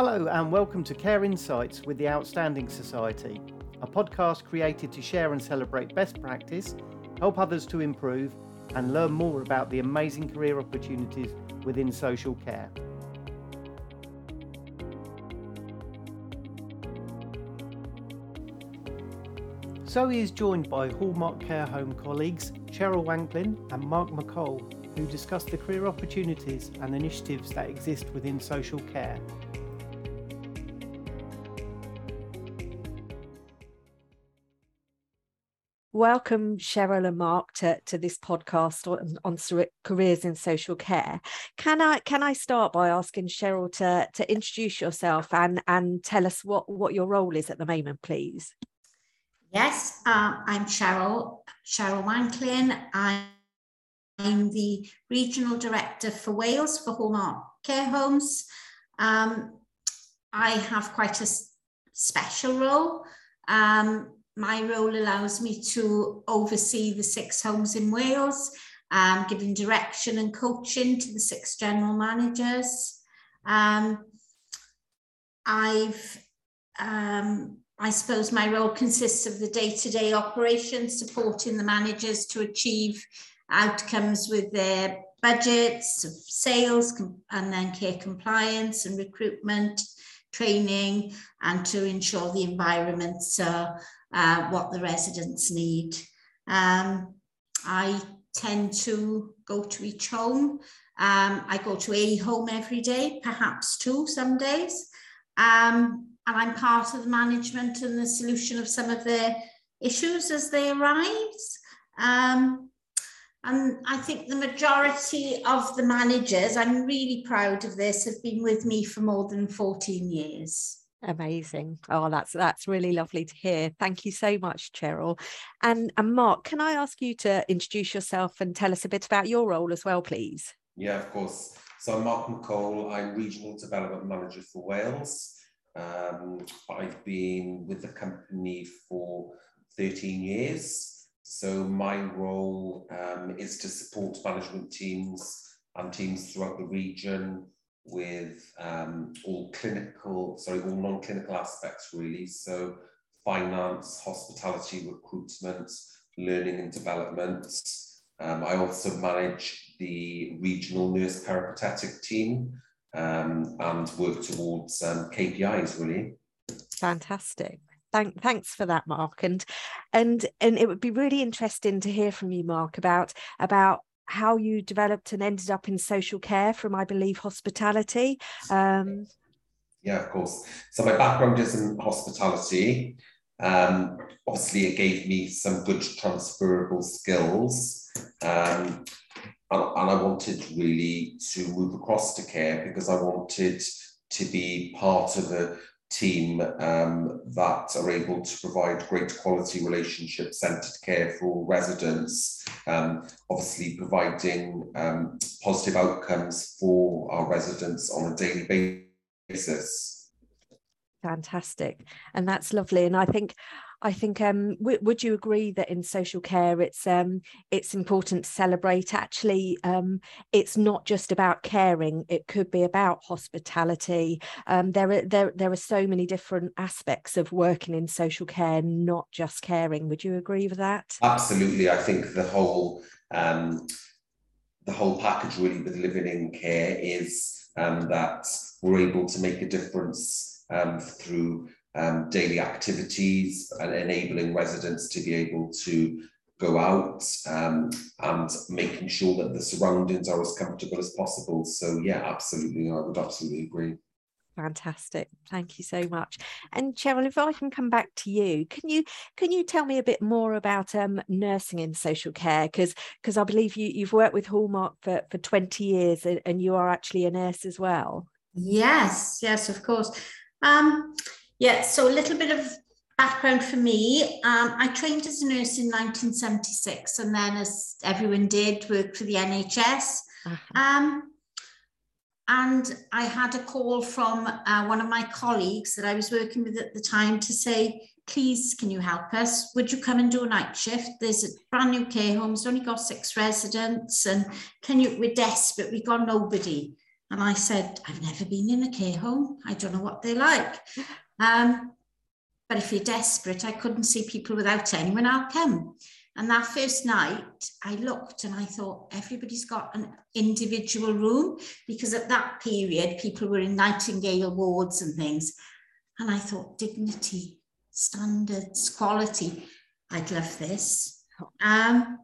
Hello, and welcome to Care Insights with the Outstanding Society, a podcast created to share and celebrate best practice, help others to improve, and learn more about the amazing career opportunities within social care. Zoe is joined by Hallmark Care Home colleagues Cheryl Wanklyn and Mark McCole, who discuss the career opportunities and initiatives that exist within social care. Welcome, Cheryl and Mark, to, to this podcast on, on careers in social care. Can I can I start by asking Cheryl to, to introduce yourself and, and tell us what, what your role is at the moment, please? Yes, uh, I'm Cheryl, Cheryl Wanklyn. I'm the Regional Director for Wales for Hallmark Care Homes. Um, I have quite a special role. Um, my role allows me to oversee the six homes in Wales, um, giving direction and coaching to the six general managers. Um, I've um, I suppose my role consists of the day-to-day operations, supporting the managers to achieve outcomes with their budgets sales and then care compliance and recruitment, training, and to ensure the environments are uh, what the residents need. Um, I tend to go to each home. Um, I go to a home every day, perhaps two some days. Um, and I'm part of the management and the solution of some of their issues as they arise. Um, and I think the majority of the managers, I'm really proud of this, have been with me for more than 14 years. Amazing. Oh, that's that's really lovely to hear. Thank you so much, Cheryl. And and Mark, can I ask you to introduce yourself and tell us a bit about your role as well, please? Yeah, of course. So I'm Mark McCole. I'm Regional Development Manager for Wales. Um, I've been with the company for 13 years. So my role um, is to support management teams and teams throughout the region with um, all clinical, sorry, all non-clinical aspects really. So finance, hospitality, recruitment, learning and development. Um, I also manage the regional nurse peripatetic team, um, and work towards um, KPIs really. Fantastic. Thank, thanks for that, Mark. And and and it would be really interesting to hear from you, Mark, about about how you developed and ended up in social care from, I believe, hospitality. Um, yeah, of course. So my background is in hospitality. Um, obviously, it gave me some good transferable skills. Um, and, and I wanted really to move across to care because I wanted to be part of a team um, that are able to provide great quality relationship centered care for all residents, um, obviously providing um, positive outcomes for our residents on a daily basis. Fantastic. And that's lovely. And I think I think um, w- would you agree that in social care it's um, it's important to celebrate? Actually um, it's not just about caring it could be about hospitality. Um, there are there, there are so many different aspects of working in social care not just caring. Would you agree with that? Absolutely. I think the whole um, the whole package really with living in care is um, that we're able to make a difference through um, daily activities and enabling residents to be able to go out um, and making sure that the surroundings are as comfortable as possible. So yeah, absolutely, I would absolutely agree. Fantastic. Thank you so much. And Cheryl, if I can come back to you, can you can you tell me a bit more about um, nursing in social care? Because because I believe you you've worked with Hallmark for, for 20 years and, and you are actually a nurse as well. Yes, yes, of course. Um, yeah, so a little bit of background for me. Um, I trained as a nurse in 1976 and then, as everyone did, worked for the NHS. Uh-huh. Um, and I had a call from uh, one of my colleagues that I was working with at the time to say, please, can you help us? Would you come and do a night shift? There's a brand new care home, it's only got six residents, and can you, we're desperate, we've got nobody. And I said, I've never been in a care home. I don't know what they're like. Um, but if you're desperate, I couldn't see people without anyone. I'll come. And that first night, I looked and I thought everybody's got an individual room because at that period, people were in Nightingale wards and things. And I thought, dignity, standards, quality. I'd love this. Um,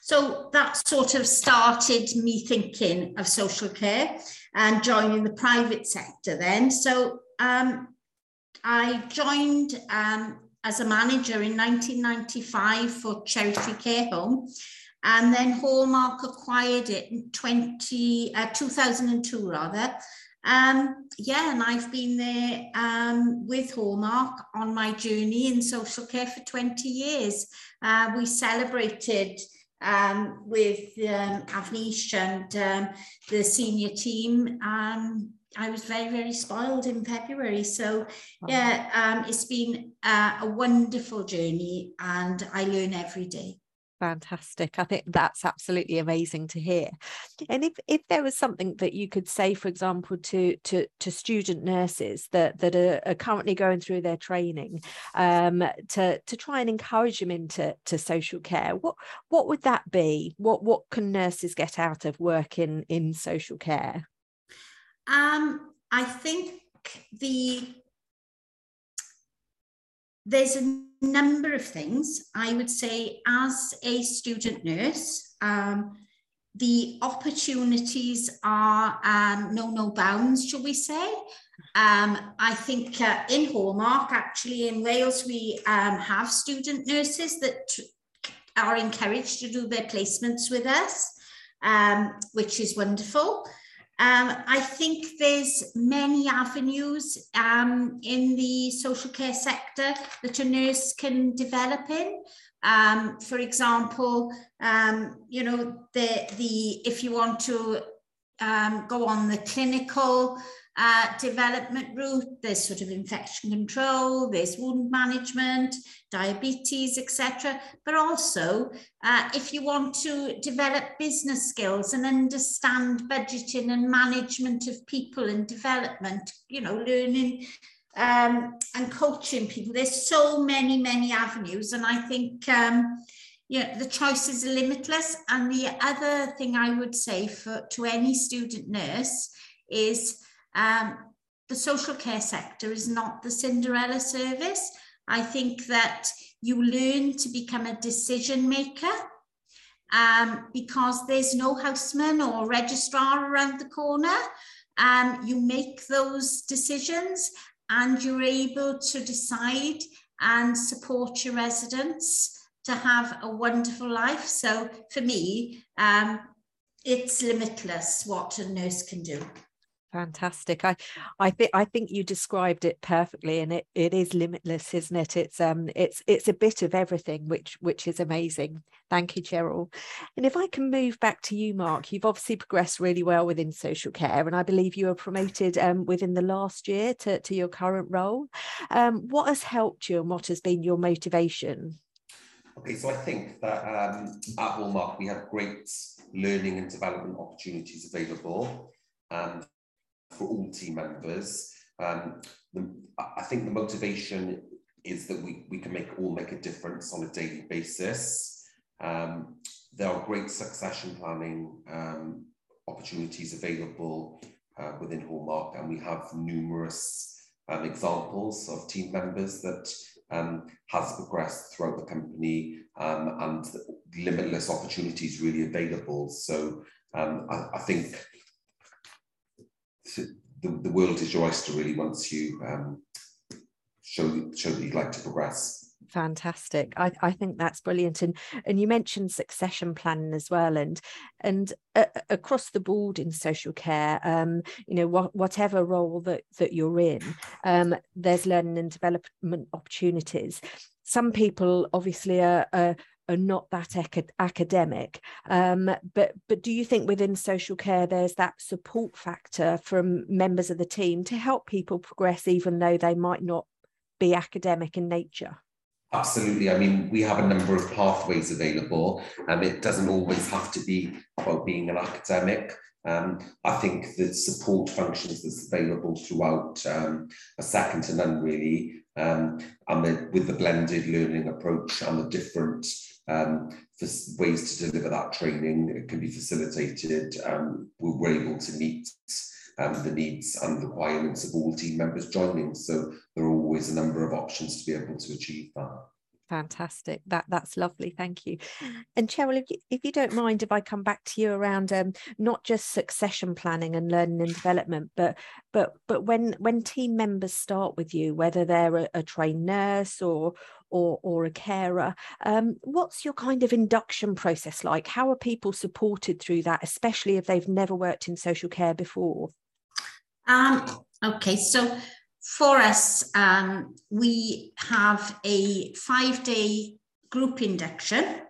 so that sort of started me thinking of social care and joining the private sector then. So um, I joined um, as a manager in 1995 for Cherry Care Home. And then Hallmark acquired it in 20, uh, 2002 rather. Um, yeah, and I've been there um, with Hallmark on my journey in social care for 20 years. Uh, we celebrated um, with um, Avnish and um, the senior team. Um, I was very, very spoiled in February. So, yeah, um, it's been uh, a wonderful journey and I learn every day fantastic. I think that's absolutely amazing to hear. And if if there was something that you could say for example to to to student nurses that that are, are currently going through their training um, to to try and encourage them into to social care what what would that be? What what can nurses get out of working in social care? Um i think the there's a number of things. I would say, as a student nurse, um, the opportunities are um, no no bounds, shall we say? Um, I think uh, in Hallmark, actually in Wales, we um, have student nurses that are encouraged to do their placements with us, um, which is wonderful. Um, I think there's many avenues um, in the social care sector that a nurse can develop in. Um, for example, um, you know, the, the if you want to um, go on the clinical uh, development route. There's sort of infection control, there's wound management, diabetes, etc. But also, uh, if you want to develop business skills and understand budgeting and management of people and development, you know, learning um, and coaching people, there's so many, many avenues. And I think, um, yeah, the choices are limitless. And the other thing I would say for to any student nurse is um, the social care sector is not the Cinderella service. I think that you learn to become a decision maker um, because there's no houseman or registrar around the corner. Um, you make those decisions and you're able to decide and support your residents to have a wonderful life. So for me, um, it's limitless what a nurse can do. Fantastic. I I think I think you described it perfectly and it, it is limitless, isn't it? It's um it's it's a bit of everything which which is amazing. Thank you, Cheryl. And if I can move back to you, Mark, you've obviously progressed really well within social care and I believe you were promoted um, within the last year to, to your current role. Um, what has helped you and what has been your motivation? Okay, so I think that um, at Hallmark we have great learning and development opportunities available. And for all team members. Um, the, I think the motivation is that we, we can make all make a difference on a daily basis. Um, there are great succession planning um, opportunities available uh, within Hallmark, and we have numerous um, examples of team members that um, has progressed throughout the company um, and limitless opportunities really available. So I, I think the, the world is your oyster really once you um, show show that you'd like to progress. Fantastic. I, I think that's brilliant. And and you mentioned succession planning as well. And and uh, across the board in social care um you know wh- whatever role that that you're in um there's learning and development opportunities. Some people obviously are, are, are not that acad- academic. Um, but but do you think within social care there's that support factor from members of the team to help people progress, even though they might not be academic in nature? Absolutely. I mean, we have a number of pathways available, and it doesn't always have to be about being an academic. Um, I think the support functions that's available throughout um, second to none really, um, and the, with the blended learning approach and the different um, ways to deliver that training it can be facilitated, um, we're able to meet um, the needs and requirements of all team members joining. So there are always a number of options to be able to achieve that. Fantastic. That that's lovely. Thank you. And Cheryl, if you, if you don't mind, if I come back to you around um, not just succession planning and learning and development, but but but when when team members start with you, whether they're a, a trained nurse or or or a carer, um, what's your kind of induction process like? How are people supported through that, especially if they've never worked in social care before? Um, okay, so for us, um, we have a five day group induction.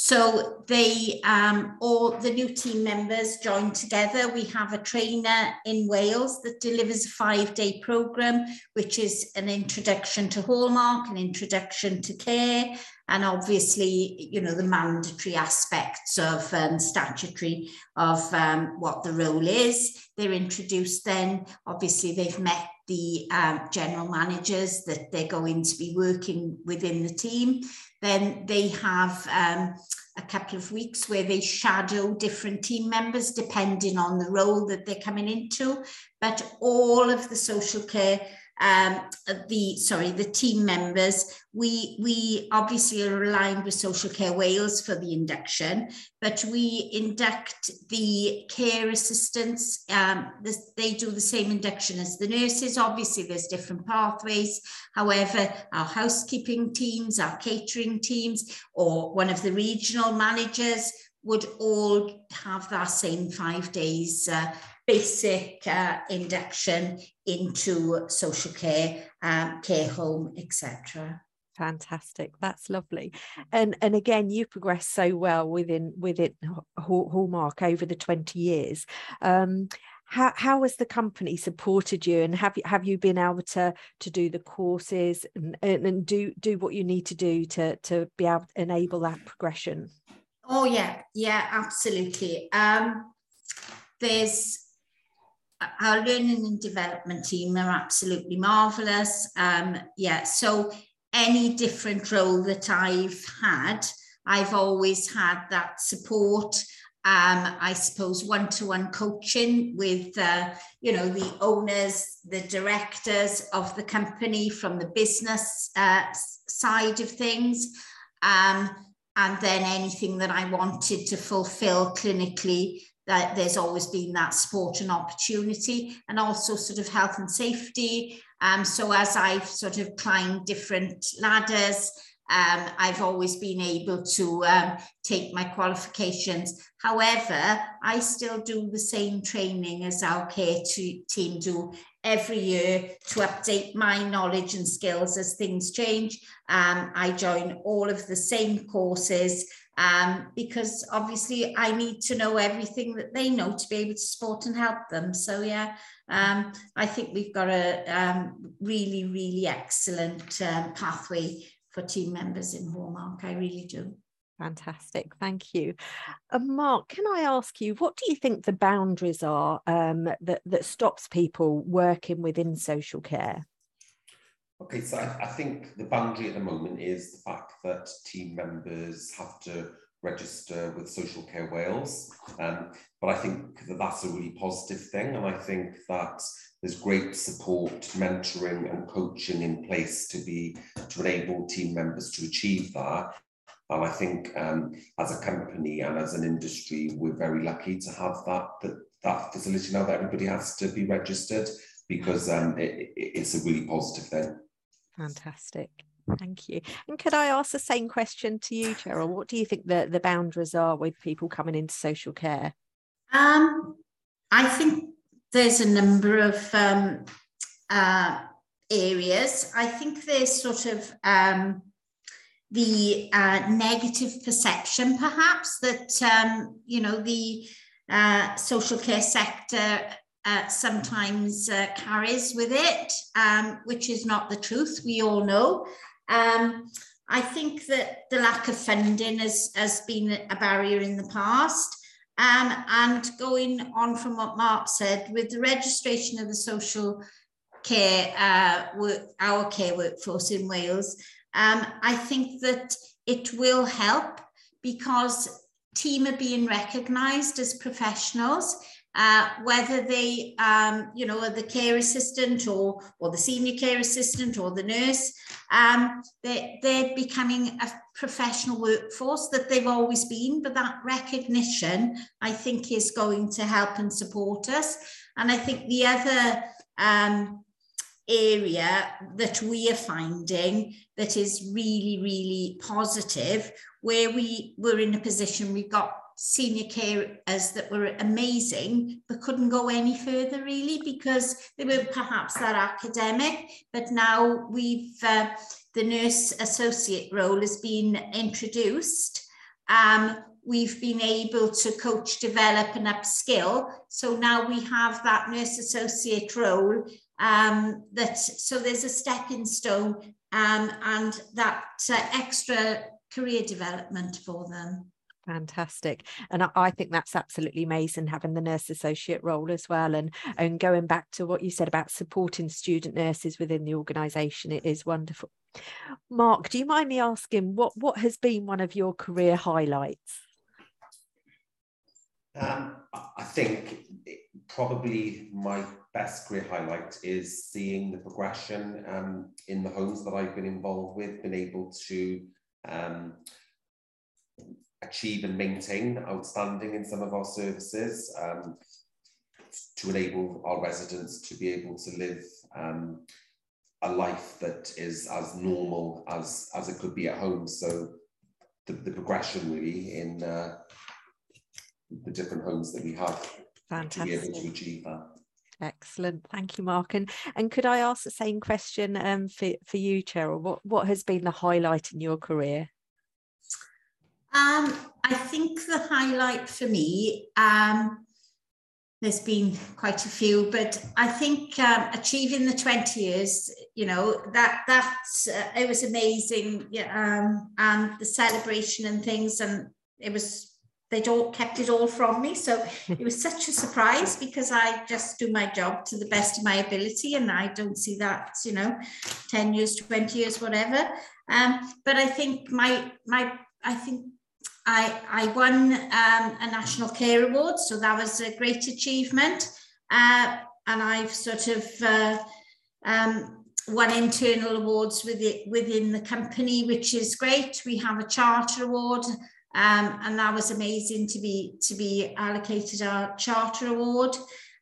So they um, all the new team members join together. We have a trainer in Wales that delivers a five-day program, which is an introduction to Hallmark, an introduction to care, and obviously, you know, the mandatory aspects of um, statutory of um, what the role is. They're introduced then. Obviously, they've met the um, general managers that they're going to be working within the team. Then they have um, a couple of weeks where they shadow different team members depending on the role that they're coming into. But all of the social care um, the sorry the team members. We we obviously are aligned with social care wales for the induction but we induct the care assistants um, they do the same induction as the nurses. Obviously there's different pathways. However our housekeeping teams our catering teams or one of the regional managers would all have that same five days uh, basic uh, induction into social care, um, care home, etc. Fantastic, that's lovely, and and again, you progressed so well within within Hallmark over the twenty years. Um, how how has the company supported you, and have you have you been able to to do the courses and, and do do what you need to do to to be able to enable that progression? Oh yeah, yeah, absolutely. Um, there's our learning and development team are absolutely marvelous. Um, yeah, so any different role that I've had, I've always had that support. Um, I suppose one-to-one coaching with, uh, you know, the owners, the directors of the company from the business uh, side of things. Um, and then anything that I wanted to fulfill clinically that there's always been that support and opportunity and also sort of health and safety. Um, so as I've sort of climbed different ladders, um, I've always been able to um, take my qualifications. However, I still do the same training as our care team do every year to update my knowledge and skills as things change. Um, I join all of the same courses um, because obviously I need to know everything that they know to be able to support and help them. So yeah, um, I think we've got a um, really, really excellent um, pathway for team members in Hallmark. I really do. Fantastic, thank you. Uh, Mark, can I ask you, what do you think the boundaries are um, that, that stops people working within social care? Okay, so I, I, think the boundary at the moment is the fact that team members have to register with Social Care Wales. Um, but I think that that's a really positive thing. And I think that there's great support, mentoring and coaching in place to be to enable team members to achieve that. And I think um, as a company and as an industry, we're very lucky to have that, that, that facility now that everybody has to be registered because um, it, it's a really positive thing. Fantastic. Thank you. And could I ask the same question to you, Cheryl? What do you think the, the boundaries are with people coming into social care? Um, I think there's a number of um, uh, areas. I think there's sort of um, the uh, negative perception, perhaps, that, um, you know, the uh, social care sector uh, sometimes uh, carries with it, um, which is not the truth, we all know. Um, I think that the lack of funding has, has been a barrier in the past. Um, and going on from what Mark said, with the registration of the social care, uh, work, our care workforce in Wales, um, I think that it will help because team are being recognised as professionals uh, whether they, um, you know, are the care assistant or, or the senior care assistant or the nurse, um, they, they're becoming a professional workforce that they've always been, but that recognition, I think, is going to help and support us. And I think the other um, area that we are finding that is really, really positive, where we were in a position we got senior carers that were amazing, but couldn't go any further really because they were perhaps that academic. But now we've, uh, the nurse associate role has been introduced. Um, we've been able to coach, develop and upskill. So now we have that nurse associate role um, that, so there's a stepping stone um, and that uh, extra career development for them. Fantastic. And I, I, think that's absolutely amazing having the nurse associate role as well. And, and going back to what you said about supporting student nurses within the organisation, it is wonderful. Mark, do you mind me asking what, what has been one of your career highlights? Um, I think probably my best career highlight is seeing the progression um, in the homes that I've been involved with, been able to um, achieve and maintain outstanding in some of our services um, to enable our residents to be able to live um, a life that is as normal as, as it could be at home. So the, the progression really in uh, the different homes that we have Fantastic. to be able to achieve that. Excellent, thank you, Mark. And and could I ask the same question um, for for you, Cheryl? What what has been the highlight in your career? Um, I think the highlight for me, um, there's been quite a few, but I think um, achieving the 20 years, you know, that that's, uh, it was amazing. Yeah, um, and the celebration and things, and it was, they'd all kept it all from me. So it was such a surprise because I just do my job to the best of my ability. And I don't see that, you know, 10 years, 20 years, whatever. Um, but I think my, my, I think I, I won um, a National Care Award, so that was a great achievement. Uh, and I've sort of uh, um, won internal awards with it, within the company, which is great. We have a charter award, um, and that was amazing to be to be allocated our charter award.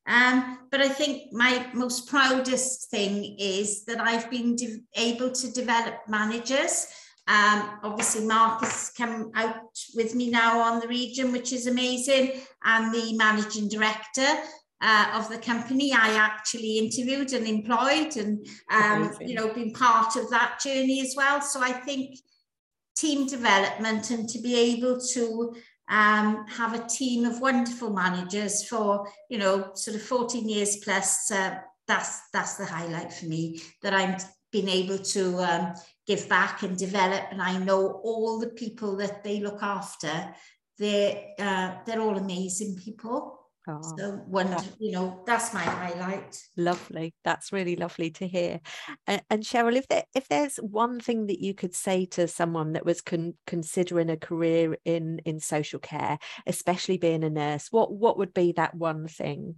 Um, but I think my most proudest thing is that I've been able to develop managers um, obviously, Mark has come out with me now on the region, which is amazing. And the managing director uh, of the company, I actually interviewed and employed, and um, you know, been part of that journey as well. So I think team development and to be able to um, have a team of wonderful managers for you know sort of 14 years plus. Uh, that's that's the highlight for me that I'm been able to um, give back and develop. And I know all the people that they look after, they're, uh, they're all amazing people. Oh, so when you know that's my highlight. Lovely. That's really lovely to hear. And, and, Cheryl, if there if there's one thing that you could say to someone that was con- considering a career in in social care, especially being a nurse, what what would be that one thing?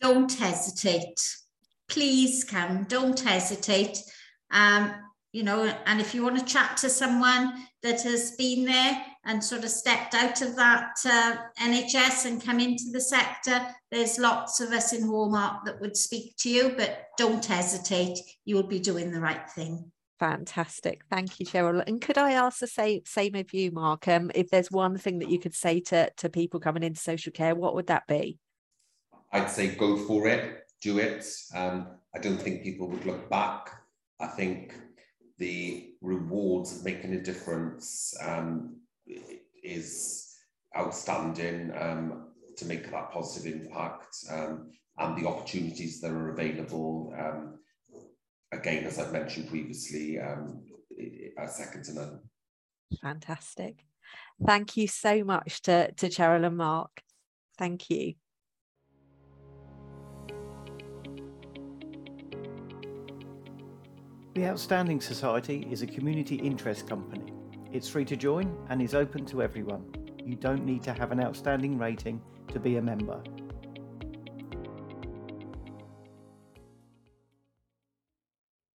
Don't hesitate. Please come. Don't hesitate. Um, you know, and if you want to chat to someone that has been there and sort of stepped out of that uh, NHS and come into the sector, there's lots of us in Hallmark that would speak to you, but don't hesitate. You will be doing the right thing. Fantastic. Thank you, Cheryl. And could I ask the same, same of you, Mark? Um, if there's one thing that you could say to, to people coming into social care, what would that be? I'd say go for it, do it. Um, I don't think people would look back I think the rewards of making a difference um, is outstanding um, to make that positive impact um, and the opportunities that are available. Um, again, as I've mentioned previously, um, are second to none. Fantastic. Thank you so much to, to Cheryl and Mark. Thank you. The Outstanding Society is a community interest company. It's free to join and is open to everyone. You don't need to have an outstanding rating to be a member.